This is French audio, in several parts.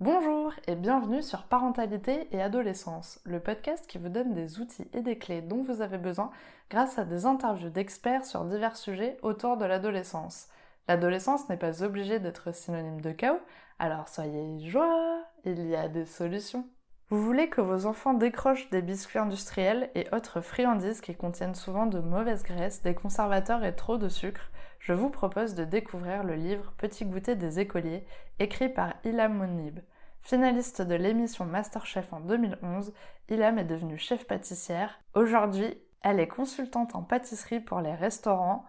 Bonjour et bienvenue sur Parentalité et Adolescence, le podcast qui vous donne des outils et des clés dont vous avez besoin grâce à des interviews d'experts sur divers sujets autour de l'adolescence. L'adolescence n'est pas obligée d'être synonyme de chaos, alors soyez joie, il y a des solutions. Vous voulez que vos enfants décrochent des biscuits industriels et autres friandises qui contiennent souvent de mauvaises graisses, des conservateurs et trop de sucre? Je vous propose de découvrir le livre Petit goûter des écoliers, écrit par Ilham Mounib. Finaliste de l'émission Masterchef en 2011, Ilham est devenue chef pâtissière. Aujourd'hui, elle est consultante en pâtisserie pour les restaurants,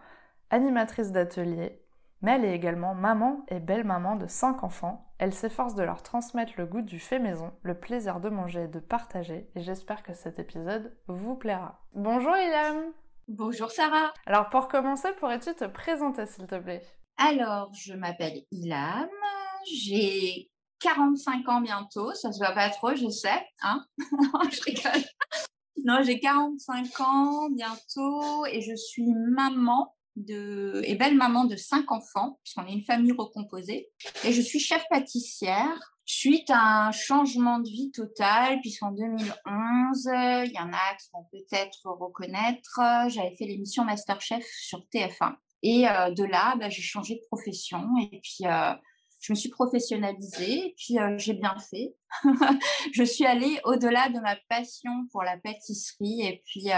animatrice d'ateliers, mais elle est également maman et belle-maman de 5 enfants. Elle s'efforce de leur transmettre le goût du fait maison, le plaisir de manger et de partager, et j'espère que cet épisode vous plaira. Bonjour Ilham Bonjour Sarah. Alors pour commencer, pourrais-tu te présenter s'il te plaît? Alors, je m'appelle Ilham, j'ai 45 ans bientôt, ça se voit pas trop, je sais, hein? Non, je rigole. Non, j'ai 45 ans bientôt et je suis maman de, et belle maman de cinq enfants, puisqu'on est une famille recomposée. Et je suis chef pâtissière suite à un changement de vie total, puisqu'en 2011, il y en a qui vont peut-être reconnaître, j'avais fait l'émission Masterchef sur TF1. Et euh, de là, bah, j'ai changé de profession et puis euh, je me suis professionnalisée et puis euh, j'ai bien fait. je suis allée au-delà de ma passion pour la pâtisserie et puis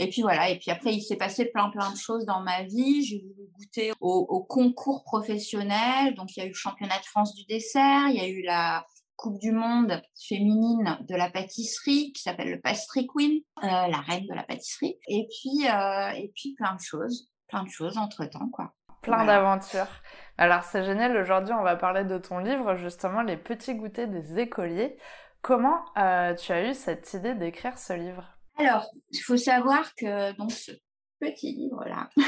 et puis voilà, et puis après, il s'est passé plein, plein de choses dans ma vie. J'ai voulu goûter au, au, concours professionnel. Donc, il y a eu le championnat de France du dessert, il y a eu la Coupe du Monde féminine de la pâtisserie qui s'appelle le Pastry Queen, euh, la reine de la pâtisserie. Et puis, euh, et puis plein de choses, plein de choses entre-temps, quoi. Plein voilà. d'aventures. Alors, c'est génial. Aujourd'hui, on va parler de ton livre, justement, Les petits goûters des écoliers. Comment euh, tu as eu cette idée d'écrire ce livre? Alors, il faut savoir que donc ce petit livre-là,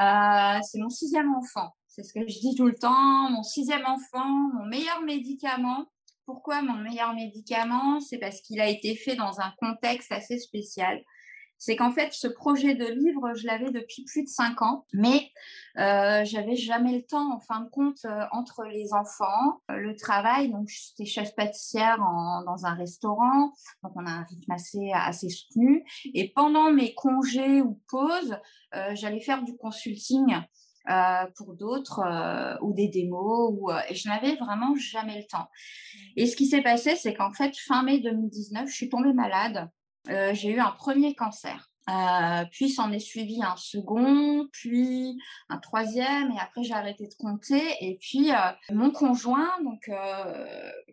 euh, c'est mon sixième enfant. C'est ce que je dis tout le temps. Mon sixième enfant, mon meilleur médicament. Pourquoi mon meilleur médicament? C'est parce qu'il a été fait dans un contexte assez spécial c'est qu'en fait, ce projet de livre, je l'avais depuis plus de cinq ans, mais euh, j'avais jamais le temps, en fin de compte, euh, entre les enfants, euh, le travail. Donc, j'étais chef pâtissière en, dans un restaurant, donc on a un rythme assez, assez soutenu. Et pendant mes congés ou pauses, euh, j'allais faire du consulting. Euh, pour d'autres euh, ou des démos ou et je n'avais vraiment jamais le temps. Et ce qui s'est passé, c'est qu'en fait fin mai 2019, je suis tombée malade euh, j'ai eu un premier cancer. Euh, puis s'en est suivi un second, puis un troisième, et après j'ai arrêté de compter. Et puis euh, mon conjoint, donc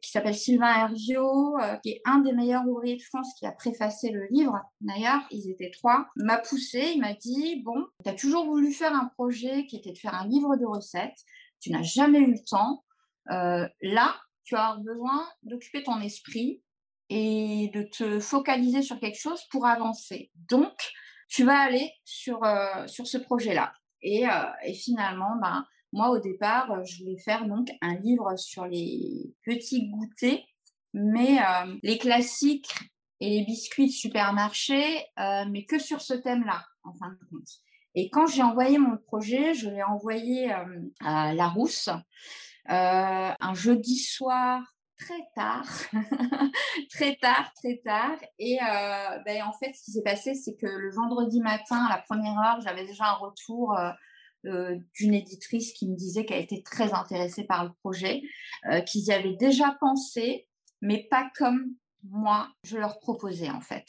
qui s'appelle Sylvain Herviot, euh, qui est un des meilleurs ouvriers de France, qui a préfacé le livre. D'ailleurs, ils étaient trois. M'a poussé, il m'a dit bon, tu as toujours voulu faire un projet qui était de faire un livre de recettes. Tu n'as jamais eu le temps. Là, tu as besoin d'occuper ton esprit et de te focaliser sur quelque chose pour avancer. Donc, tu vas aller sur, euh, sur ce projet-là. Et, euh, et, finalement, ben, moi, au départ, je voulais faire donc un livre sur les petits goûters, mais euh, les classiques et les biscuits de supermarché, euh, mais que sur ce thème-là, en fin de compte. Et quand j'ai envoyé mon projet, je l'ai envoyé euh, à Larousse un jeudi soir très tard, très tard, très tard. Et euh, ben, en fait, ce qui s'est passé, c'est que le vendredi matin, à la première heure, j'avais déjà un retour euh, euh, d'une éditrice qui me disait qu'elle était très intéressée par le projet, euh, qu'ils y avaient déjà pensé, mais pas comme moi, je leur proposais en fait.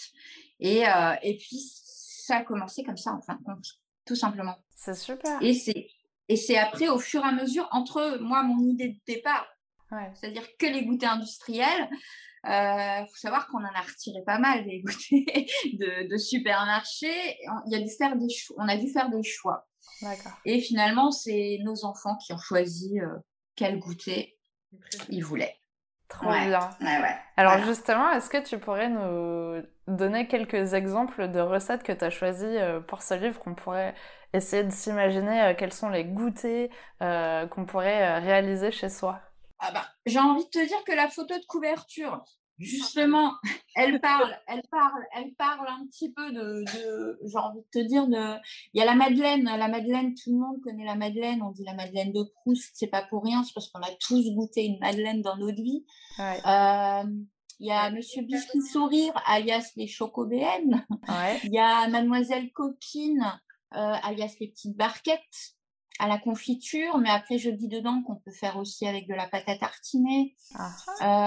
Et, et puis, ça a commencé comme ça, en fin de compte, tout simplement. C'est super. Et c'est, et c'est après, au fur et à mesure, entre moi, mon idée de départ, Ouais. C'est-à-dire que les goûters industriels, il euh, faut savoir qu'on en a retiré pas mal des goûters de, de supermarchés. Il y a dû faire des. On a dû faire des choix. Et finalement, c'est nos enfants qui ont choisi euh, quel goûter ils voulaient. Trop ouais. bien. Ouais, ouais. Alors voilà. justement, est-ce que tu pourrais nous donner quelques exemples de recettes que tu as choisies euh, pour ce livre qu'on pourrait essayer de s'imaginer quels sont les goûters euh, qu'on pourrait réaliser chez soi? Ah bah, j'ai envie de te dire que la photo de couverture justement, elle parle, elle parle, elle parle un petit peu de, de j'ai envie de te dire, de, il y a la Madeleine, la Madeleine, tout le monde connaît la Madeleine, on dit la Madeleine de Proust, c'est pas pour rien, c'est parce qu'on a tous goûté une Madeleine dans notre vie. Ouais. Euh, il y a Monsieur Biscuit Sourire, alias les Chocobéennes. Ouais. Il y a Mademoiselle Coquine, euh, alias les petites barquettes à la confiture, mais après je dis dedans qu'on peut faire aussi avec de la pâte à tartiner. Ah,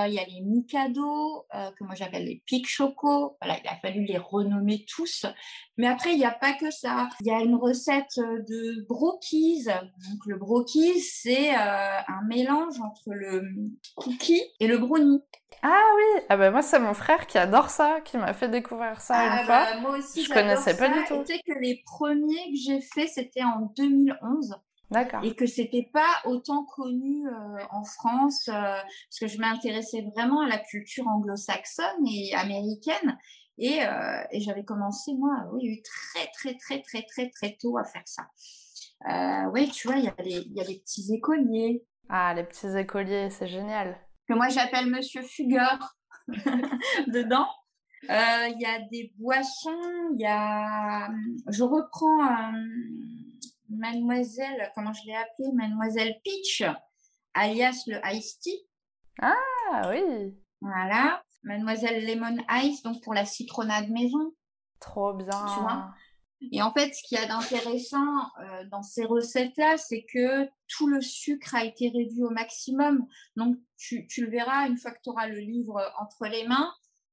Euh, Il y a les Mikado, euh, que moi j'appelle les Pic Choco. Voilà, il a fallu les renommer tous. Mais après, il n'y a pas que ça. Il y a une recette euh, de brokis. Donc le brokis, c'est euh, un mélange entre le cookie et le brownie. Ah oui, ah bah moi c'est mon frère qui adore ça, qui m'a fait découvrir ça une Ah, fois. bah, moi aussi, Je connaissais pas du tout. Tu sais que les premiers que j'ai faits, c'était en 2011. Et que c'était pas autant connu euh, en France euh, parce que je m'intéressais vraiment à la culture anglo-saxonne et américaine et, euh, et j'avais commencé moi oui très très très très très très tôt à faire ça. Oui, tu vois, il y, a les- il y a les petits écoliers Ah, les petits écoliers, c'est génial. que moi j'appelle Monsieur Fugueur dedans. Il y a des boissons, il y a. Je reprends Mademoiselle, comment je l'ai appelée Mademoiselle Peach, alias le Ice Tea. Ah oui, Voilà. Mademoiselle Lemon Ice, donc pour la citronnade maison. trop bien. Tu vois? Et en fait, ce qu'il y a d'intéressant euh, dans ces recettes-là, c'est que tout le sucre a été réduit au maximum. Donc, tu, tu le verras une fois que tu auras le livre entre les mains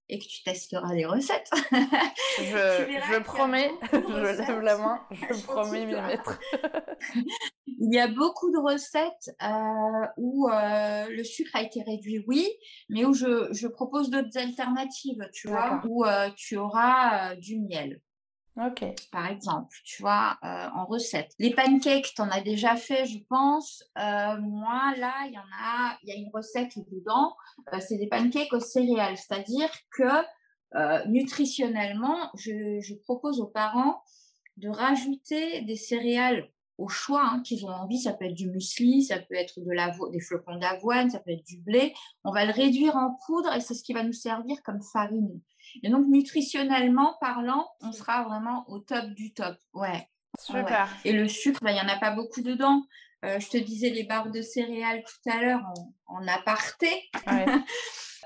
et que tu testeras les recettes. Je, promets, je lève la main, je promets m'y mettre. Il y a beaucoup de recettes euh, où euh, le sucre a été réduit, oui, mais où je, je propose d'autres alternatives, tu vois, où euh, tu auras du miel. Ok. par exemple, tu vois, euh, en recette. Les pancakes, tu en as déjà fait, je pense. Euh, moi, là, il y en a, il y a une recette dedans. Euh, c'est des pancakes aux céréales, c'est-à-dire que euh, nutritionnellement, je, je propose aux parents de rajouter des céréales au choix hein, qu'ils ont envie. Ça peut être du muesli, ça peut être de des flocons d'avoine, ça peut être du blé. On va le réduire en poudre et c'est ce qui va nous servir comme farine. Et donc, nutritionnellement parlant, on sera vraiment au top du top. Ouais. Super. Et le sucre, bah, il n'y en a pas beaucoup dedans. Euh, je te disais les barres de céréales tout à l'heure en, en aparté. Ouais.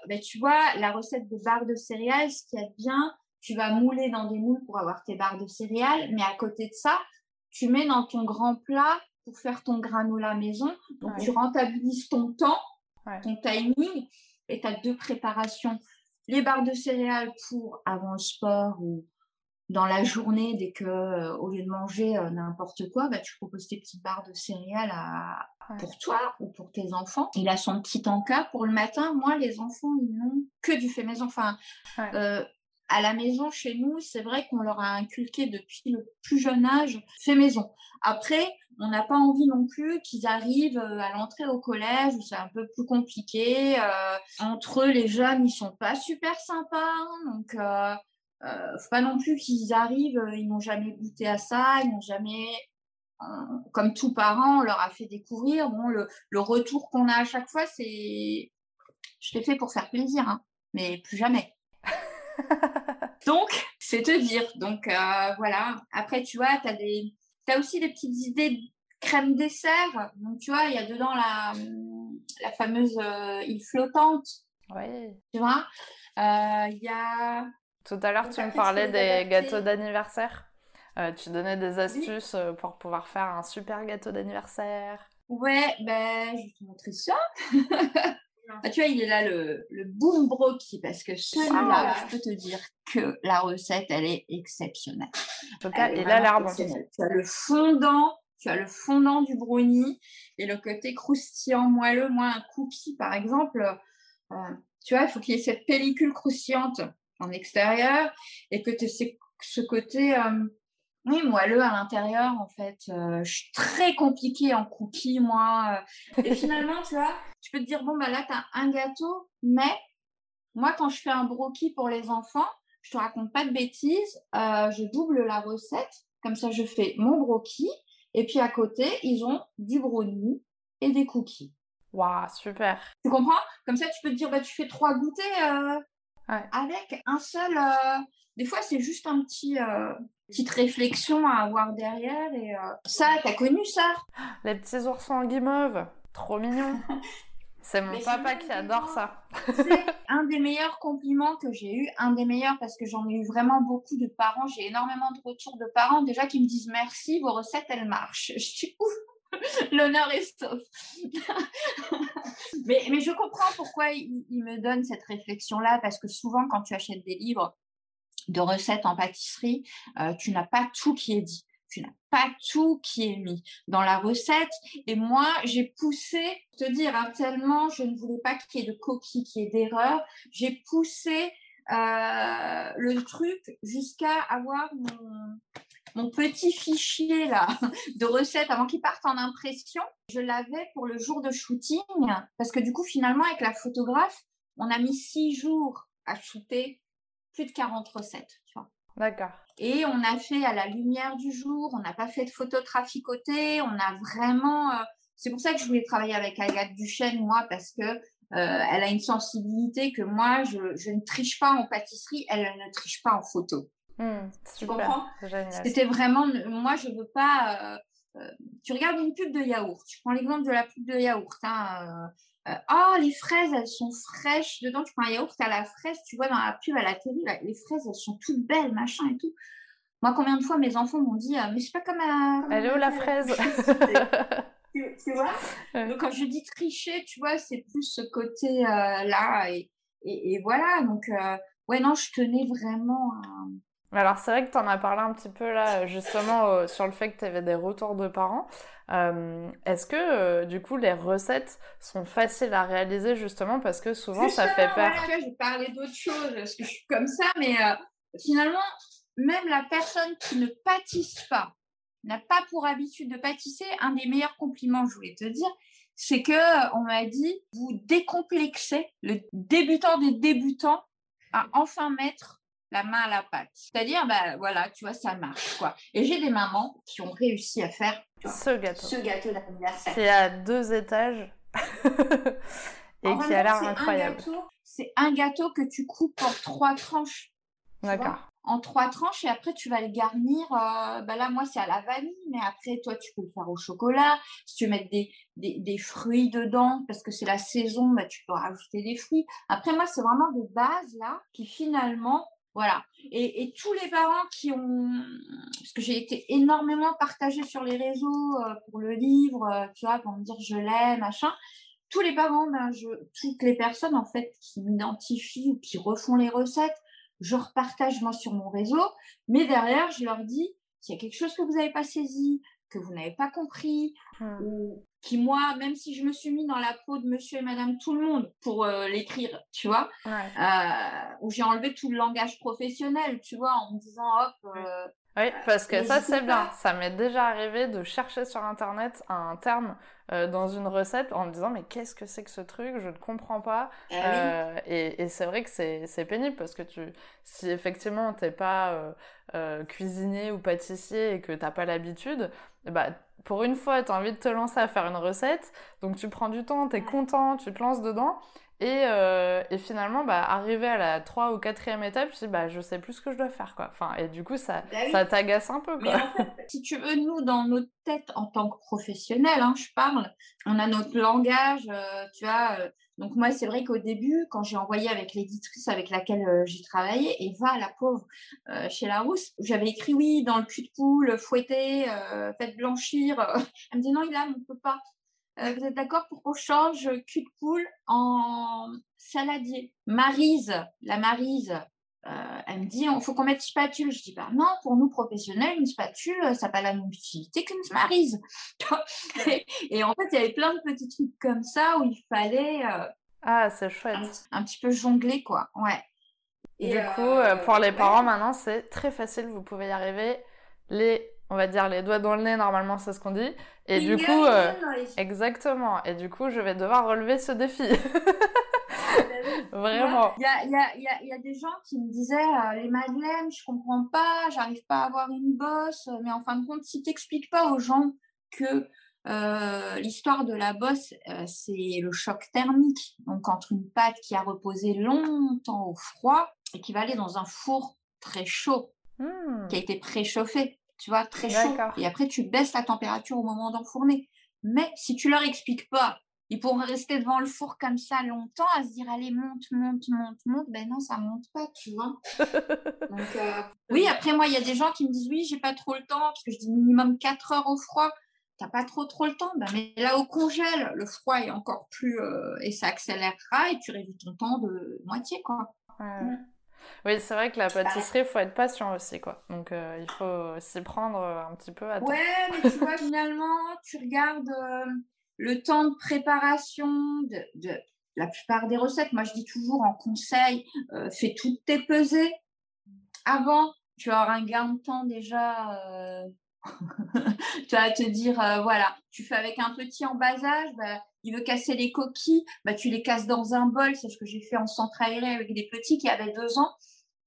Ben, tu vois, la recette de barres de céréales, ce qu'il y a de bien, tu vas mouler dans des moules pour avoir tes barres de céréales, mais à côté de ça, tu mets dans ton grand plat pour faire ton granola maison. Donc, Ouais. tu rentabilises ton temps, Ouais. ton timing, et tu as deux préparations. Les barres de céréales pour avant le sport ou dans la journée, dès que, euh, au lieu de manger euh, n'importe quoi, bah, tu proposes tes petites barres de céréales à, Ouais. pour toi ou pour tes enfants. Il a son petit encas pour le matin. Moi, les enfants, ils n'ont que du fait maison. Enfin, euh, à la maison, chez nous, c'est vrai qu'on leur a inculqué depuis le plus jeune âge fait maison. Après, on n'a pas envie non plus qu'ils arrivent euh, à l'entrée au collège où c'est un peu plus compliqué. Euh, entre eux, les jeunes, ils sont pas super sympas. hein, donc, euh, faut pas non plus qu'ils arrivent, ils n'ont jamais goûté à ça, ils n'ont jamais, comme tout parent, on leur a fait découvrir. Bon, le, le retour qu'on a à chaque fois, c'est je l'ai fait pour faire plaisir, hein, mais plus jamais. Donc, c'est te dire. Donc, euh, voilà. Après, tu vois, tu as, des... as aussi des petites idées de crème dessert. Donc, tu vois, il y a dedans la, la fameuse euh, île flottante, Oui. tu vois. Euh, Il y a Tout à l'heure, tu me parlais des gâteaux d'anniversaire. Euh, tu donnais des astuces pour pouvoir faire un super gâteau d'anniversaire. Ouais, ben, je vais te montrer ça. Ah, tu vois, il est là le, le boom broki parce que celui-là, Wow. je peux te dire que la recette, elle est exceptionnelle. En tout cas, Elle est exceptionnelle. Tu as le fondant, tu as le fondant du brownie et le côté croustillant moelleux. Moi, un cookie, par exemple, euh, tu vois, il faut qu'il y ait cette pellicule croustillante en extérieur et que tu aies ce côté euh, oui, moelleux à l'intérieur, en fait. Euh, je suis très compliquée en cookies, moi. euh. Et finalement, tu vois, tu peux te dire, bon, bah là, tu as un gâteau, mais moi, quand je fais un broki pour les enfants, je te raconte pas de bêtises, euh, je double la recette. Comme ça, je fais mon broki. Et puis à côté, ils ont du brownie et des cookies. Waouh, super. Tu comprends? Comme ça, tu peux te dire, bah, tu fais trois goûters euh, Ouais. avec un seul. euh, Des fois, c'est juste un petit euh, petite réflexion à avoir derrière. Et euh, ça, t'as connu ça Les petits oursons en guimauve, trop mignon. C'est mon Mais papa qui adore ça. C'est un des meilleurs compliments que j'ai eu, un des meilleurs parce que j'en ai eu vraiment beaucoup de parents. J'ai énormément de retours de parents déjà qui me disent merci, vos recettes elles marchent. Je dis ouf, l'honneur est sauf. mais, je comprends pourquoi ils me donnent cette réflexion-là parce que souvent quand tu achètes des livres de recettes en pâtisserie, euh, tu n'as pas tout qui est dit. Tu n'as pas tout qui est mis dans la recette. Et moi, j'ai poussé, te dire, hein, tellement je ne voulais pas qu'il y ait de coquilles, qu'il y ait d'erreurs. J'ai poussé euh, le truc jusqu'à avoir mon, mon petit fichier là de recettes avant qu'il parte en impression. Je l'avais pour le jour de shooting parce que du coup, finalement, avec la photographe, on a mis six jours à shooter plus de 40 recettes. Tu vois. D'accord. Et on a fait à la lumière du jour, on n'a pas fait de photos traficotées, on a vraiment. euh, C'est pour ça que je voulais travailler avec Agathe Duchesne, moi, parce que euh, elle a une sensibilité que moi, je, je ne triche pas en pâtisserie, elle ne triche pas en photo. Hmm, Tu comprends? C'était vraiment. Moi, je veux pas. euh, euh, tu regardes une pub de yaourt, tu prends l'exemple de la pub de yaourt. Hein, euh, oh, les fraises, elles sont fraîches. Dedans, tu prends un yaourt à la fraise, tu vois dans la pub à la télé, là, les fraises, elles sont toutes belles, machin et tout. Moi, combien de fois mes enfants m'ont dit, mais c'est pas comme à. Elle est où la fraise? Tu, tu vois? Donc, quand je dis tricher, tu vois, c'est plus ce côté-là. et, et, et voilà. Donc, ouais, non, je tenais vraiment à. Alors, c'est vrai que tu en as parlé un petit peu là, justement, euh, sur le fait que tu avais des retours de parents. Euh, est-ce que, euh, du coup, les recettes sont faciles à réaliser, justement, parce que souvent, ça fait peur? voilà, j'ai parlé d'autre chose parce que je suis comme ça, mais finalement, même la personne qui ne pâtisse pas, n'a pas pour habitude de pâtisser, un des meilleurs compliments, je voulais te dire, c'est que on m'a dit, vous décomplexez le débutant des débutants à enfin mettre la main à la pâte. C'est-à-dire, bah voilà, tu vois, ça marche, quoi. Et j'ai des mamans qui ont réussi à faire tu vois, Ce gâteau. ce gâteau d'anniversaire. Qui a deux étages et En qui a l'air c'est incroyable. C'est un gâteau que tu coupes en trois tranches. D'accord. En trois tranches et après tu vas le garnir. euh, bah là, moi, c'est à la vanille, mais après, toi, tu peux le faire au chocolat. Si tu mettre des, des, des fruits dedans, parce que c'est la saison, bah, tu peux rajouter des fruits. Après, moi, c'est vraiment des bases là qui finalement. Voilà. Et, tous les parents qui ont. Parce que j'ai été énormément partagée sur les réseaux euh, pour le livre, euh, tu vois, pour me dire je l'aime, machin tous les parents, ben, je, toutes les personnes en fait qui m'identifient ou qui refont les recettes, je repartage moi sur mon réseau, mais derrière je leur dis s'il y a quelque chose que vous n'avez pas saisi, que vous n'avez pas compris, Hmm. ou qui moi, même si je me suis mis dans la peau de Monsieur et Madame tout le monde pour euh, l'écrire, tu vois, Ouais. euh, où j'ai enlevé tout le langage professionnel, tu vois, en me disant hop. euh, Oui, parce que ça, c'est bien. Ça m'est déjà arrivé de chercher sur Internet un terme euh, dans une recette en me disant, mais qu'est-ce que c'est que ce truc? Je ne comprends pas. ah oui. Euh, et et c'est vrai que c'est c'est pénible parce que tu, si effectivement t'es pas euh, cuisinier ou pâtissier et que t'as pas l'habitude, bah, pour une fois, tu as envie de te lancer à faire une recette, donc tu prends du temps, tu es content, tu te lances dedans, et, euh, et finalement, bah, arrivé à la 3 ou 4e étape, tu dis, bah, je sais plus ce que je dois faire, quoi. Enfin, et du coup, ça, Bah oui. ça t'agace un peu, Mais quoi. en fait, si tu veux, nous, dans notre tête, en tant que professionnels, hein, je parle, on a notre langage, euh, tu vois. Euh, donc moi, c'est vrai qu'au début, quand j'ai envoyé avec l'éditrice avec laquelle euh, j'ai travaillé, Eva, la pauvre, euh, chez Larousse, j'avais écrit oui, dans le cul de poule, fouetter, euh, faites blanchir. Elle me dit non, Ilan, on ne peut pas. Euh, vous êtes d'accord pour qu'on change cul de poule en saladier? Marise, la Marise, euh, elle me dit, il faut qu'on mette spatule. Je dis, bah non, pour nous professionnels, une spatule, ça n'a pas la même utilité qu'une marise. et, et en fait, il y avait plein de petits trucs comme ça où il fallait euh, Ah, c'est chouette. petit- un petit peu jongler, quoi. Ouais. Et, Du euh, coup, euh, pour les ouais. parents, maintenant, c'est très facile, vous pouvez y arriver. Les, on va dire, les doigts dans le nez, normalement, c'est ce qu'on dit. Et du coup, euh, exactement. Et du coup, je vais devoir relever ce défi. Vraiment. Il y a, il y, a, il y, a, il y a des gens qui me disaient euh, les madeleines, je comprends pas, j'arrive pas à avoir une bosse. Mais en fin de compte, si tu n'expliques pas aux gens que l'histoire de la bosse, c'est le choc thermique. Donc, entre une pâte qui a reposé longtemps au froid et qui va aller dans un four très chaud, Hmm. qui a été préchauffé, tu vois, très chaud. Et après, tu baisses la température au moment d'enfourner. Mais si tu leur expliques pas, ils pourront rester devant le four comme ça longtemps à se dire allez monte monte monte monte ben non ça monte pas tu vois donc euh, oui après moi il y a des gens qui me disent oui j'ai pas trop le temps parce que je dis minimum 4 heures au froid t'as pas trop trop le temps? Ben, mais là au congèle le froid est encore plus euh, et ça accélérera et tu réduis ton temps de moitié quoi Ouais. Oui, c'est vrai que la pâtisserie, il faut être patient aussi, quoi. Donc, euh, il faut s'y prendre un petit peu à temps. Ouais, mais tu vois, finalement, tu regardes euh, le temps de préparation de, la plupart des recettes. Moi, je dis toujours en conseil, euh, fais toutes tes pesées avant. Tu auras un gain de temps déjà. euh, tu vas te dire, euh, voilà, tu fais avec un petit embasage, bah, il veut casser les coquilles, bah, tu les casses dans un bol. C'est ce que j'ai fait en centre aéré avec des petits qui avaient deux ans.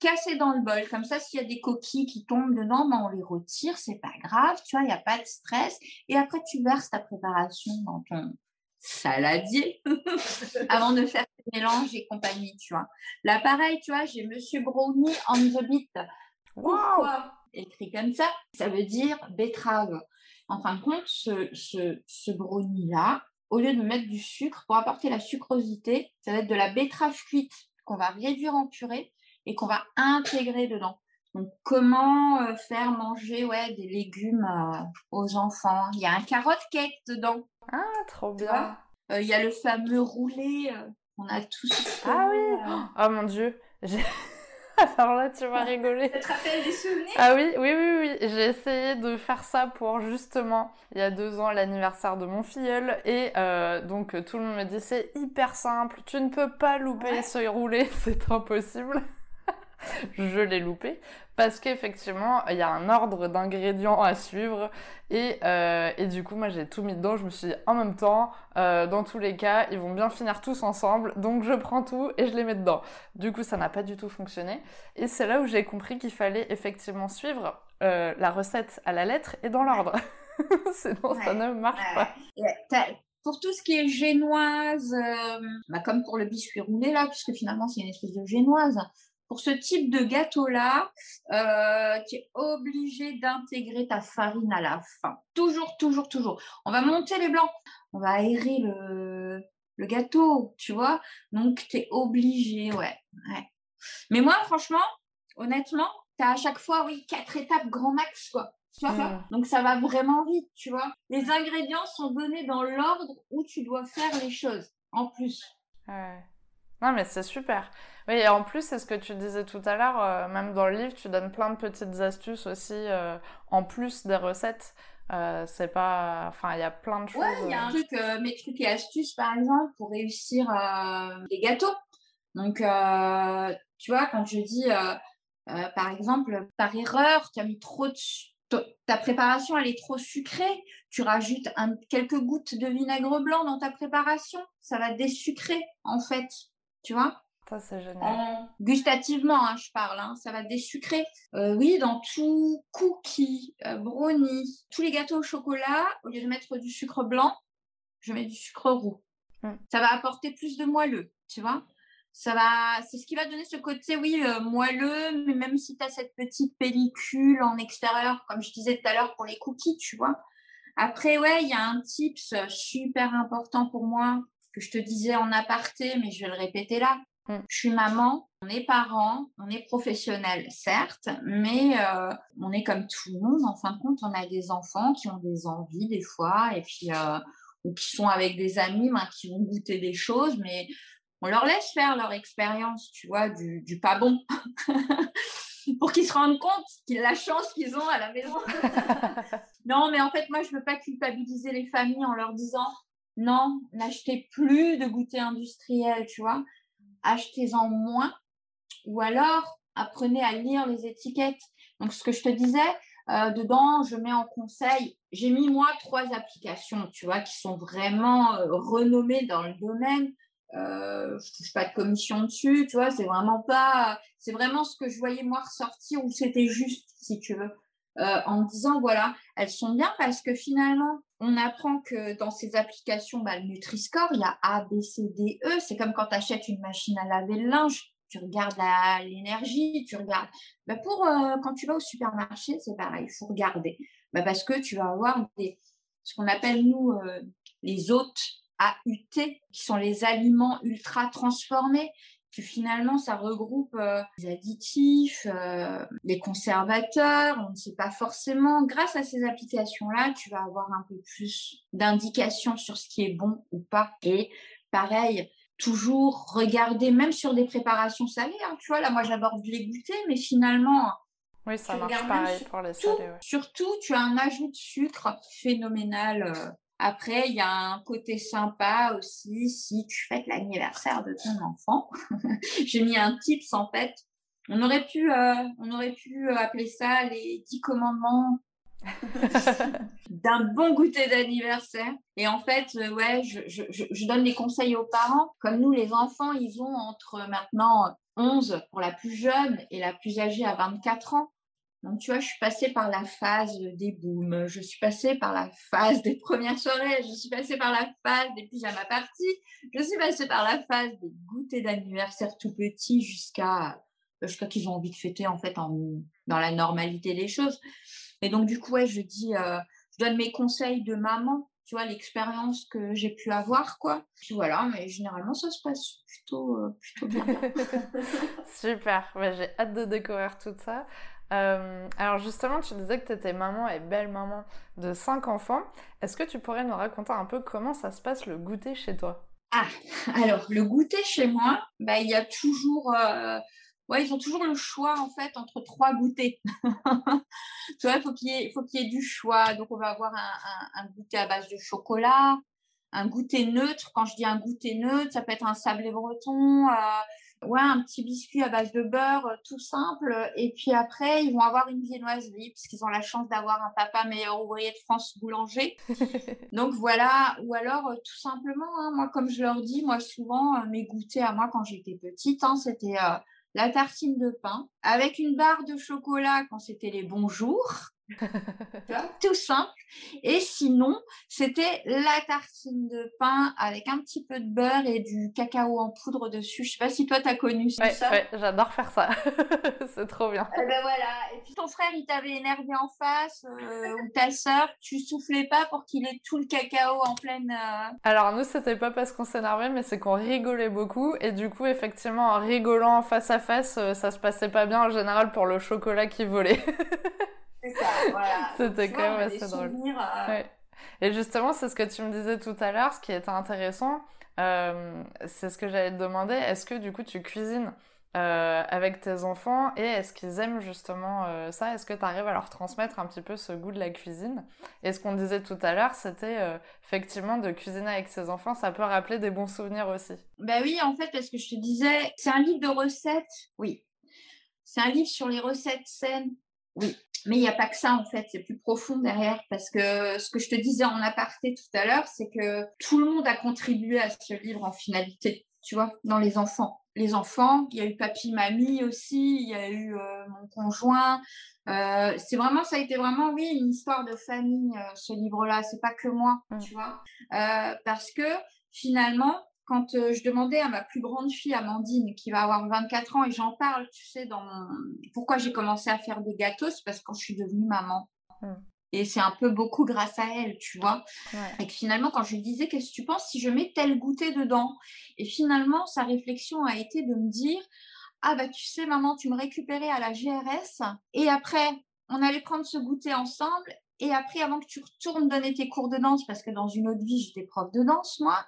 Casser dans le bol. Comme ça, s'il y a des coquilles qui tombent dedans, bah, on les retire, c'est pas grave, tu vois, il n'y a pas de stress. Et après, tu verses ta préparation dans ton saladier avant de faire tes mélanges et compagnie, tu vois. Là, pareil, tu vois, j'ai Monsieur Brownie on the beat. Pourquoi écrit comme ça? Ça veut dire betterave. En fin de compte, ce, ce, ce brownie-là, au lieu de mettre du sucre, pour apporter la sucrosité, ça va être de la betterave cuite qu'on va réduire en purée et qu'on va intégrer dedans. Donc, comment euh, faire manger ouais, des légumes euh, aux enfants? Il y a un carotte cake dedans. Ah, trop bien. Euh, Il y a le fameux roulé. euh, on a tous. Ah oui. Oh mon dieu. Alors là, tu vas rigoler. Ça te rappelle des souvenirs? Ah oui, oui, oui, oui. J'ai essayé de faire ça pour justement, il y a deux ans, l'anniversaire de mon filleul. Et euh, donc, tout le monde me dit, c'est hyper simple, tu ne peux pas louper Ouais. ce roulé, c'est impossible. Je l'ai loupé parce qu'effectivement, il y a un ordre d'ingrédients à suivre. Et, euh, et du coup, moi, j'ai tout mis dedans. Je me suis dit, en même temps, euh, dans tous les cas, ils vont bien finir tous ensemble. Donc, je prends tout et je les mets dedans. Du coup, ça n'a pas du tout fonctionné. Et c'est là où j'ai compris qu'il fallait effectivement suivre euh, la recette à la lettre et dans l'ordre. Sinon, ça Ouais, ne marche Ouais. pas. Pour tout ce qui est génoise, euh, bah, comme pour le biscuit roulé là, puisque finalement c'est une espèce de génoise, pour ce type de gâteau-là, euh, tu es obligé d'intégrer ta farine à la fin. Toujours, toujours, toujours. On va monter les blancs, on va aérer le, le gâteau, tu vois. Donc, tu es obligé, ouais, ouais. Mais moi, franchement, honnêtement, tu as à chaque fois, oui, quatre étapes grand max, quoi. Tu vois, Mm. Donc, ça va vraiment vite, tu vois. Les ingrédients sont donnés dans l'ordre où tu dois faire les choses, en plus. Ouais. Non, mais c'est super. Oui, et en plus, c'est ce que tu disais tout à l'heure, euh, même dans le livre, tu donnes plein de petites astuces aussi, euh, en plus des recettes. Euh, c'est pas... Enfin, il y a plein de choses. Ouais, il y a un truc, mes trucs et astuces, par exemple, pour réussir les gâteaux. Donc, tu vois, quand je dis, par exemple, par erreur, tu as mis trop de... Ta préparation, elle est trop sucrée. Tu rajoutes un- quelques gouttes de vinaigre blanc dans ta préparation. Ça va désucrer, en fait. Tu vois? Ça, c'est génial. en- gustativement, hein, je parle, hein, ça va désucrer. Euh, oui, dans tout cookie, euh, brownie, tous les gâteaux au chocolat, au lieu de mettre du sucre blanc, je mets du sucre roux. Mm. Ça va apporter plus de moelleux, tu vois. Ça va, c'est ce qui va donner ce côté, oui, euh, moelleux, mais même si tu as cette petite pellicule en extérieur, comme je disais tout à l'heure pour les cookies, tu vois. Après, ouais, il y a un tips super important pour moi que je te disais en aparté, mais je vais le répéter là. Mm. Je suis maman, on est parents, on est professionnels, certes, mais euh, on est comme tout le monde. En fin de compte, on a des enfants qui ont des envies des fois, et puis euh, ou qui sont avec des amis, ben, qui vont goûter des choses, mais on leur laisse faire leur expérience, tu vois, du, du pas bon, pour qu'ils se rendent compte de la chance qu'ils ont à la maison. non, mais en fait, moi, je veux pas culpabiliser les familles en leur disant non, n'achetez plus de goûter industriel, tu vois achetez-en moins ou alors apprenez à lire les étiquettes. Donc, ce que je te disais, euh, dedans, je mets en conseil, j'ai mis moi trois applications, tu vois, qui sont vraiment euh, renommées dans le domaine. Euh, je touche pas de commission dessus, tu vois, c'est vraiment pas, c'est vraiment ce que je voyais moi ressortir où c'était juste, si tu veux, euh, en disant voilà, elles sont bien parce que finalement, on apprend que dans ces applications, bah, le Nutri-Score, il y a A, B, C, D, E. C'est comme quand tu achètes une machine à laver le linge. Tu regardes l'énergie, tu regardes. Bah, pour euh, quand tu vas au supermarché, c'est pareil, il faut regarder. Bah, parce que tu vas avoir ce qu'on appelle, nous, euh, les hôtes AUT, qui sont les aliments ultra transformés finalement, ça regroupe euh, les additifs, euh, les conservateurs, on ne sait pas forcément. Grâce à ces applications-là, tu vas avoir un peu plus d'indications sur ce qui est bon ou pas. Et pareil, toujours regarder, même sur des préparations salées, hein, tu vois, là, moi, j'aborde les goûter, mais finalement... Oui, ça marche pareil pour les salés. Surtout, tu as un ajout de sucre phénoménal euh, après, il y a un côté sympa aussi si tu fêtes l'anniversaire de ton enfant. J'ai mis un tips en fait. On aurait pu, euh, on aurait pu appeler ça les dix commandements d'un bon goûter d'anniversaire. Et en fait, euh, ouais, je, je, je, donne des conseils aux parents. Comme nous, les enfants, ils ont entre maintenant 11 pour la plus jeune et la plus âgée à 24 ans. Donc, tu vois, je suis passée par la phase des booms, je suis passée par la phase des premières soirées, je suis passée par la phase des pyjamas parties, je suis passée par la phase des goûters d'anniversaire tout petits jusqu'à jusqu'à qu'ils ont envie de fêter en fait dans la normalité des choses. Et donc, du coup, ouais, je dis, euh, je donne mes conseils de maman, tu vois, l'expérience que j'ai pu avoir, quoi. Puis voilà, mais généralement, ça se passe plutôt, euh, plutôt bien. Super, j'ai hâte de découvrir tout ça. Euh, alors justement, tu disais que tu étais maman et belle maman de cinq enfants. Est-ce que tu pourrais nous raconter un peu comment ça se passe le goûter chez toi? Ah, alors le goûter chez moi, bah, il y a toujours... Euh, ouais, ils ont toujours le choix en fait entre trois goûters. tu vois, il faut qu'il y, ait du choix. Donc on va avoir un, un, goûter à base de chocolat, un goûter neutre. Quand je dis un goûter neutre, ça peut être un sablé breton, euh, ouais, un petit biscuit à base de beurre, euh, tout simple. Et puis après, ils vont avoir une viennoiserie, puisqu'ils ont la chance d'avoir un papa meilleur ouvrier de France boulanger. Donc voilà, ou alors euh, tout simplement, hein, moi, comme je leur dis, moi, souvent, euh, mes goûters à moi quand j'étais petite, hein, c'était la tartine de pain avec une barre de chocolat quand c'était les bons jours tout simple. Et sinon, c'était la tartine de pain avec un petit peu de beurre et du cacao en poudre dessus. Je sais pas si toi, tu as connu ça. Ouais, j'adore faire ça. c'est trop bien. Et eh ben voilà. Et puis ton frère, il t'avait énervé en face, euh, ou ta soeur, tu soufflais pas pour qu'il ait tout le cacao en pleine... Euh, Alors nous, c'était pas parce qu'on s'énervait, mais c'est qu'on rigolait beaucoup. Et du coup, effectivement, en rigolant face à face, euh, ça se passait pas bien en général pour le chocolat qui volait. C'était quand même assez drôle. Euh, Et justement, c'est ce que tu me disais tout à l'heure, ce qui était intéressant, euh, c'est ce que j'allais te demander. Est-ce que du coup tu cuisines euh, avec tes enfants et est-ce qu'ils aiment justement ça? Est-ce que tu arrives à leur transmettre un petit peu ce goût de la cuisine? Et ce qu'on disait tout à l'heure, c'était effectivement de cuisiner avec ses enfants, ça peut rappeler des bons souvenirs aussi. Bah oui, en fait, parce que je te disais, c'est un livre de recettes, oui. C'est un livre sur les recettes saines, oui. Mais il n'y a pas que ça, en fait, c'est plus profond derrière, parce que ce que je te disais en aparté tout à l'heure, c'est que tout le monde a contribué à ce livre en finalité, tu vois, dans les enfants. Les enfants, il y a eu papy, mamie aussi, il y a eu euh, mon conjoint. Euh, c'est vraiment, ça a été vraiment, oui, une histoire de famille, euh, ce livre-là. C'est pas que moi, mmh. tu vois, parce que finalement, quand euh, je demandais à ma plus grande fille, Amandine, qui va avoir 24 ans, et j'en parle, tu sais, dans pourquoi j'ai commencé à faire des gâteaux, c'est parce que quand je suis devenue maman. Hmm. Et c'est un peu beaucoup grâce à elle, tu vois. Et que finalement, quand je lui disais, qu'est-ce que tu penses si je mets tel goûter dedans? Et finalement, sa réflexion a été de me dire, ah bah tu sais, maman, tu me récupérais à la GRS, et après, on allait prendre ce goûter ensemble, et après, avant que tu retournes donner tes cours de danse, parce que dans une autre vie, j'étais prof de danse, moi,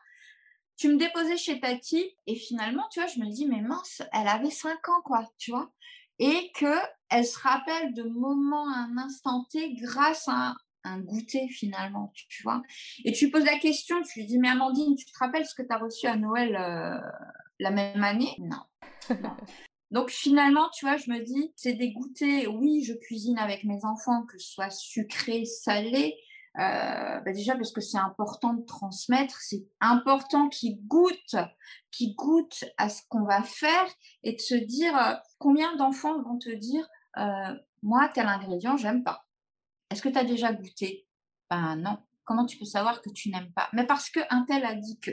tu me déposais chez Tati et finalement, tu vois, je me dis, mais mince, elle avait 5 ans, quoi, tu vois. Et qu'elle se rappelle de moments à un instant T grâce à un, goûter, finalement, tu, vois. Et tu poses la question, tu lui dis, mais Amandine, tu te rappelles ce que tu as reçu à Noël euh, la même année? Non. Donc finalement, tu vois, je me dis, c'est des goûters, oui, je cuisine avec mes enfants, que ce soit sucré, salé, euh, bah déjà parce que c'est important de transmettre, c'est important qu'ils goûtent, qu'ils goûtent à ce qu'on va faire et de se dire euh, combien d'enfants vont te dire euh, moi tel ingrédient j'aime pas. Est-ce que tu as déjà goûté? Ben non. Comment tu peux savoir que tu n'aimes pas? Mais parce qu'un tel a dit que.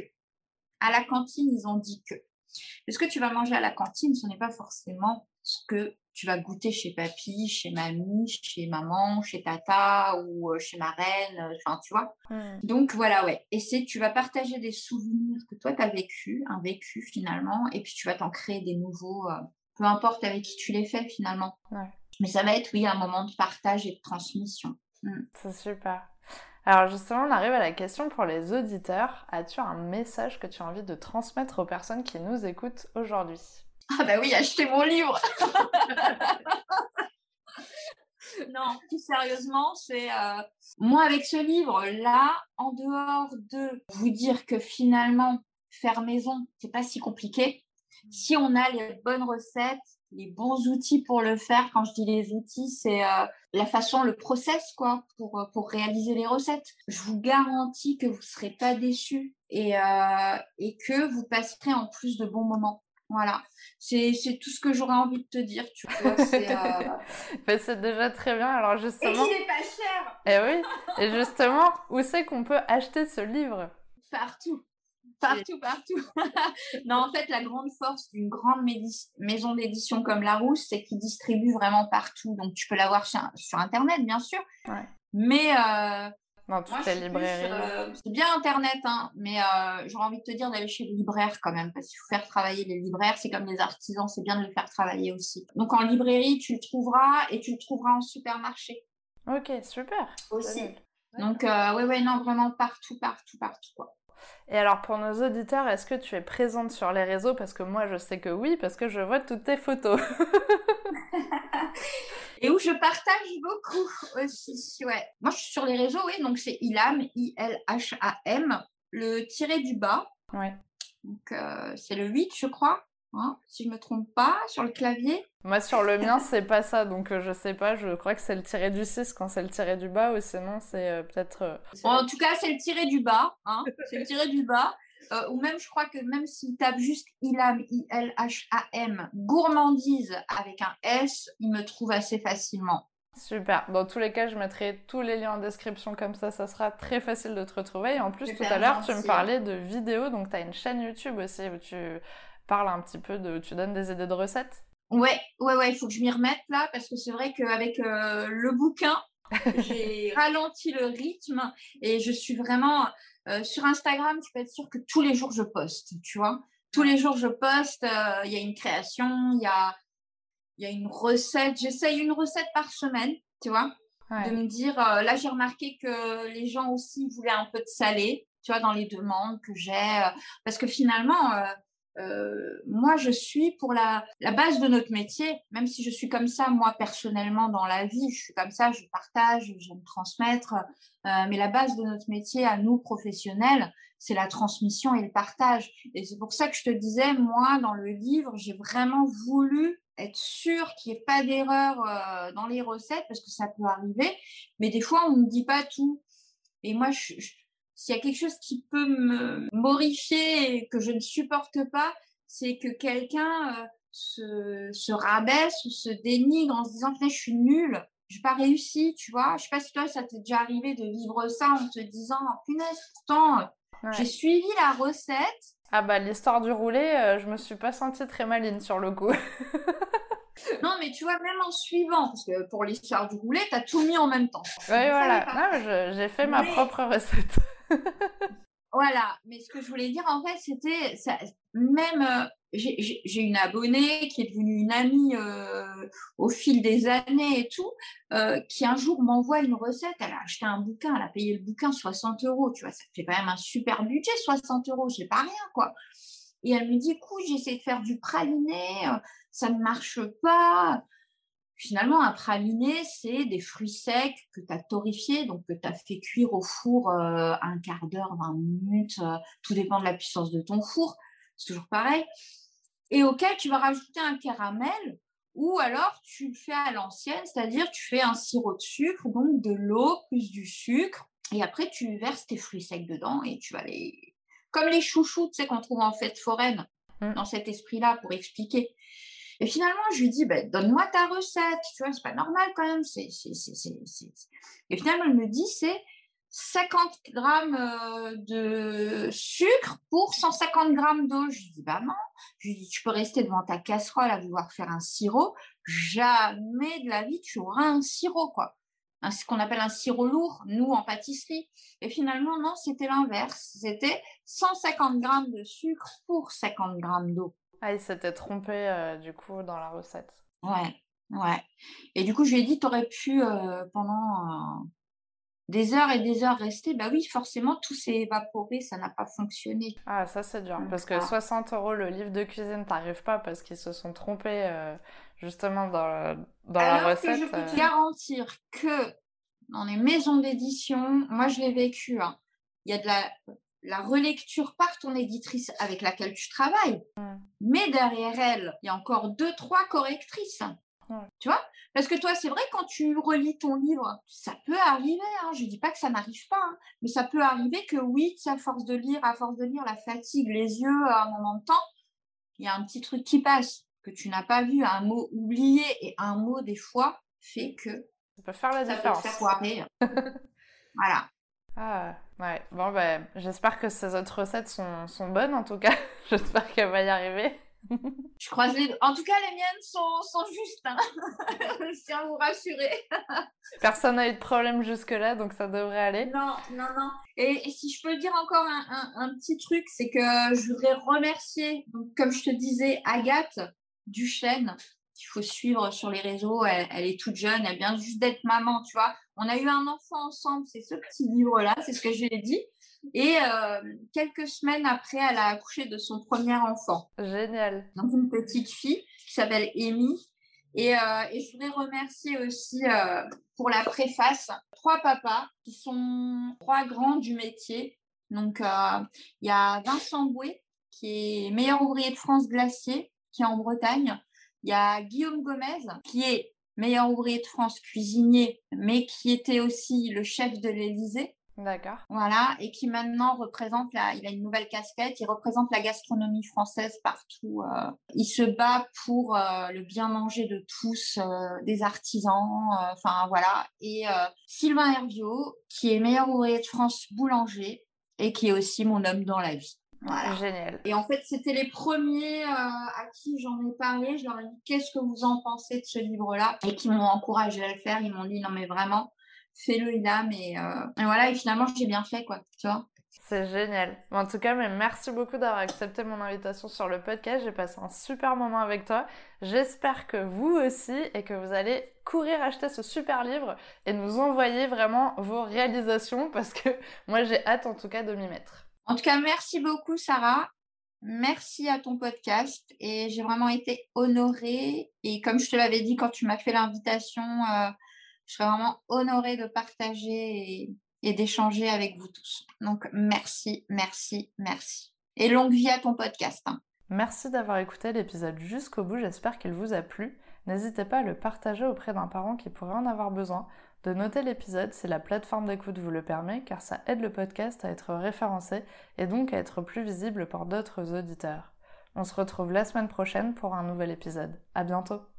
À la cantine, ils ont dit que. Ce que tu vas manger à la cantine, ce n'est pas forcément ce que tu vas goûter chez papy, chez mamie, chez maman, chez tata ou euh, chez ma reine, euh, enfin tu vois. Hmm. Donc voilà, ouais. Et c'est tu vas partager des souvenirs que toi tu as vécu, un vécu finalement, et puis tu vas t'en créer des nouveaux, euh, peu importe avec qui tu les fais finalement. Ouais. Mais ça va être, oui, un moment de partage et de transmission. Hmm. C'est super. Alors justement, on arrive à la question pour les auditeurs. As-tu un message que tu as envie de transmettre aux personnes qui nous écoutent aujourd'hui? Ah bah oui, achetez mon livre Non, plus sérieusement, c'est euh, moi avec ce livre-là, en dehors de vous dire que finalement, faire maison, c'est pas si compliqué. Si on a les bonnes recettes, les bons outils pour le faire, quand je dis les outils, c'est euh, la façon, le process, euh, pour réaliser les recettes. Je vous garantis que vous ne serez pas déçus et que vous passerez en plus de bons moments. Voilà, c'est c'est tout ce que j'aurais envie de te dire, tu vois. C'est euh, C'est déjà très bien. Alors Et justement, il est pas cher eh oui, et justement, où c'est qu'on peut acheter ce livre? Partout. Partout, partout. non, en fait, la grande force d'une grande maison d'édition comme Larousse, c'est qu'ils distribuent vraiment partout. Donc, tu peux l'avoir sur, sur Internet, bien sûr. Ouais. Mais euh, dans moi, toutes je les librairies euh, c'est bien Internet, hein, mais euh, j'aurais envie de te dire d'aller chez le libraire quand même, parce qu'il faut faire travailler les libraires. C'est comme les artisans, c'est bien de les faire travailler aussi. Donc, en librairie, tu le trouveras et tu le trouveras en supermarché Ok, super. aussi. Donc, euh, ouais, ouais, non, vraiment partout, partout, partout. Quoi. Et alors pour nos auditeurs, est-ce que tu es présente sur les réseaux? Parce que moi je sais que oui, parce que je vois toutes tes photos. Et où je partage beaucoup aussi. Ouais. Moi, je suis sur les réseaux, oui. Donc, c'est Ilam, I-L-H-A-M, le tiré du bas. Ouais. Donc, euh, c'est le 8, je crois. Hein, si je ne me trompe pas, sur le clavier. Moi sur le mien c'est pas ça, donc euh, je sais pas, je crois que c'est le tiré du 6 quand c'est le tiré du bas, ou sinon c'est euh, peut-être... euh, Bon, en tout cas, c'est le tiré du bas. Hein, c'est le tiré du bas. Euh, ou même, je crois que même s'il tape juste Ilam, I-L-H-A-M, gourmandise avec un S, il me trouve assez facilement. Super. Dans tous les cas, je mettrai tous les liens en description comme ça, ça sera très facile de te retrouver. Et en plus, Super tout à l'heure, tu me gentil. parlais de vidéos, donc tu as une chaîne YouTube aussi où tu parles un petit peu de... tu donnes des idées de recettes? Ouais, ouais, ouais, il faut que je m'y remette là, parce que c'est vrai qu'avec euh, le bouquin, j'ai ralenti le rythme et je suis vraiment euh, sur Instagram, tu peux être sûr que tous les jours je poste, tu vois? Tous les jours je poste, euh, il y a une création, il y a, y a une recette. J'essaye une recette par semaine, tu vois, Ouais. de me dire, là j'ai remarqué que les gens aussi voulaient un peu de salé, tu vois, dans les demandes que j'ai, parce que finalement, euh, moi, je suis pour la, la base de notre métier, même si je suis comme ça, moi, personnellement, dans la vie, je suis comme ça, je partage, j'aime transmettre, euh, mais la base de notre métier, à nous, professionnels, c'est la transmission et le partage. Et c'est pour ça que je te disais, moi, dans le livre, j'ai vraiment voulu être sûre qu'il n'y ait pas d'erreur euh, dans les recettes, parce que ça peut arriver, mais des fois, on ne dit pas tout. Et moi, je, je- s'il y a quelque chose qui peut me morifier et que je ne supporte pas, c'est que quelqu'un euh, se, se rabaisse ou se dénigre en se disant je suis nulle, je n'ai pas réussi, tu vois. Je sais pas si toi, ça t'est déjà arrivé de vivre ça en te disant, punaise, pourtant, euh, Ouais. j'ai suivi la recette. Ah bah l'histoire du roulé, euh, je me suis pas sentie très maline sur le coup. Non, mais tu vois, même en suivant, parce que pour l'histoire du roulet, tu as tout mis en même temps. Oui, voilà. mais j'ai fait ma propre recette. Voilà, mais ce que je voulais dire en fait, c'était même euh, j'ai- une abonnée qui est devenue une amie euh, au fil des années et tout, euh, qui un jour m'envoie une recette. Elle a acheté un bouquin, elle a payé le bouquin 60 euros, tu vois, ça fait quand même un super budget, 60 euros, c'est pas rien quoi. Et elle me dit, écoute, j'essaie de faire du praliné, ça ne marche pas. Finalement, un praliné, c'est des fruits secs que tu as torréfiés, donc que tu as fait cuire au four euh, un quart d'heure, 20 minutes, euh, tout dépend de la puissance de ton four, c'est toujours pareil. Et auquel tu vas rajouter un caramel ou alors tu le fais à l'ancienne, c'est-à-dire tu fais un sirop de sucre, donc de l'eau plus du sucre, et après tu verses tes fruits secs dedans et tu vas les... Comme les chouchous, tu sais, qu'on trouve en fête foraine, Mm. dans cet esprit-là, pour expliquer. Et finalement, je lui dis, ben, donne-moi ta recette, tu vois, c'est pas normal quand même. Et finalement, elle me dit, c'est 50 grammes euh, de sucre pour 150 grammes d'eau. Je lui dis, bah non. Je lui dis, tu peux rester devant ta casserole à vouloir faire un sirop. Jamais de la vie, tu auras un sirop, quoi. ce qu'on appelle un sirop lourd, nous, en pâtisserie. Et finalement, non, c'était l'inverse. C'était 150 grammes de sucre pour 50 grammes d'eau. Ah, il s'était trompé, euh, du coup, dans la recette. Ouais, ouais. Et du coup, je lui ai dit, tu aurais pu, euh, pendant des heures et des heures rester, bah oui, forcément, tout s'est évaporé, ça n'a pas fonctionné. Ah, ça c'est dur, parce que 60 euros le livre de cuisine, t'arrives pas parce qu'ils se sont trompés euh, justement dans, dans la recette. Que je peux te euh. garantir que dans les maisons d'édition, moi je l'ai vécu, hein, il y a de la, la relecture par ton éditrice avec laquelle tu travailles, mmh. mais derrière elle, il y a encore deux, trois correctrices. Tu vois? Parce que toi, c'est vrai, quand tu relis ton livre, ça peut arriver. Hein, je ne dis pas que ça n'arrive pas, hein, mais ça peut arriver que oui, à force de lire, à force de lire, la fatigue, les yeux, à un moment de temps, il y a un petit truc qui passe, que tu n'as pas vu, un mot oublié, et un mot, des fois, fait que. Ça peut faire la différence. Ça peut faire voilà. Ah, ouais. Bon, ben, j'espère que ces autres recettes sont, sont bonnes, en tout cas. j'espère qu'elle va y arriver je croise les En tout cas, les miennes sont, sont justes. Hein. je tiens à vous rassurer. Personne n'a eu de problème jusque-là, donc ça devrait aller. Non, non, non. Et, si je peux dire encore un, un, petit truc, c'est que je voudrais remercier, donc, comme je te disais, Agathe Duchesne, qu'il faut suivre sur les réseaux. Elle, elle, est toute jeune, elle vient juste d'être maman, tu vois. On a eu un enfant ensemble, c'est ce petit livre-là, c'est ce que je lui ai dit. Et euh, quelques semaines après, elle a accouché de son premier enfant. Génial. Donc une petite fille qui s'appelle Amy. Et, euh, et, je voudrais remercier aussi euh, pour la préface trois papas qui sont trois grands du métier. Donc il y a Vincent Bouet qui est meilleur ouvrier de France glacier, qui est en Bretagne. Il y a Guillaume Gomez qui est meilleur ouvrier de France cuisinier, mais qui était aussi le chef de l'Élysée. D'accord. Voilà, et qui maintenant représente, la, il a une nouvelle casquette, il représente la gastronomie française partout. Euh. il se bat pour euh, le bien manger de tous, euh, des artisans, enfin voilà. Et Sylvain Herviot, qui est meilleur ouvrier de France boulanger et qui est aussi mon homme dans la vie. Voilà. Génial. Et en fait, c'était les premiers à qui j'en ai parlé. Je leur ai dit qu'est-ce que vous en pensez de ce livre-là? Et qui m'ont encouragé à le faire. Ils m'ont dit non mais vraiment, fais-le euh, et voilà et finalement j'ai bien fait quoi tu vois c'est génial. En tout cas, mais merci beaucoup d'avoir accepté mon invitation sur le podcast. J'ai passé un super moment avec toi. J'espère que vous aussi et que vous allez courir acheter ce super livre et nous envoyer vraiment vos réalisations parce que moi j'ai hâte en tout cas de m'y mettre. En tout cas, merci beaucoup Sarah. Merci à ton podcast et j'ai vraiment été honorée. Et comme je te l'avais dit quand tu m'as fait l'invitation, euh, je serais vraiment honorée de partager et, d'échanger avec vous tous. Donc, merci, merci, merci. Et longue vie à ton podcast. Hein. Merci d'avoir écouté l'épisode jusqu'au bout. J'espère qu'il vous a plu. N'hésitez pas à le partager auprès d'un parent qui pourrait en avoir besoin, de noter l'épisode si la plateforme d'écoute vous le permet, car ça aide le podcast à être référencé et donc à être plus visible par d'autres auditeurs. On se retrouve la semaine prochaine pour un nouvel épisode. À bientôt!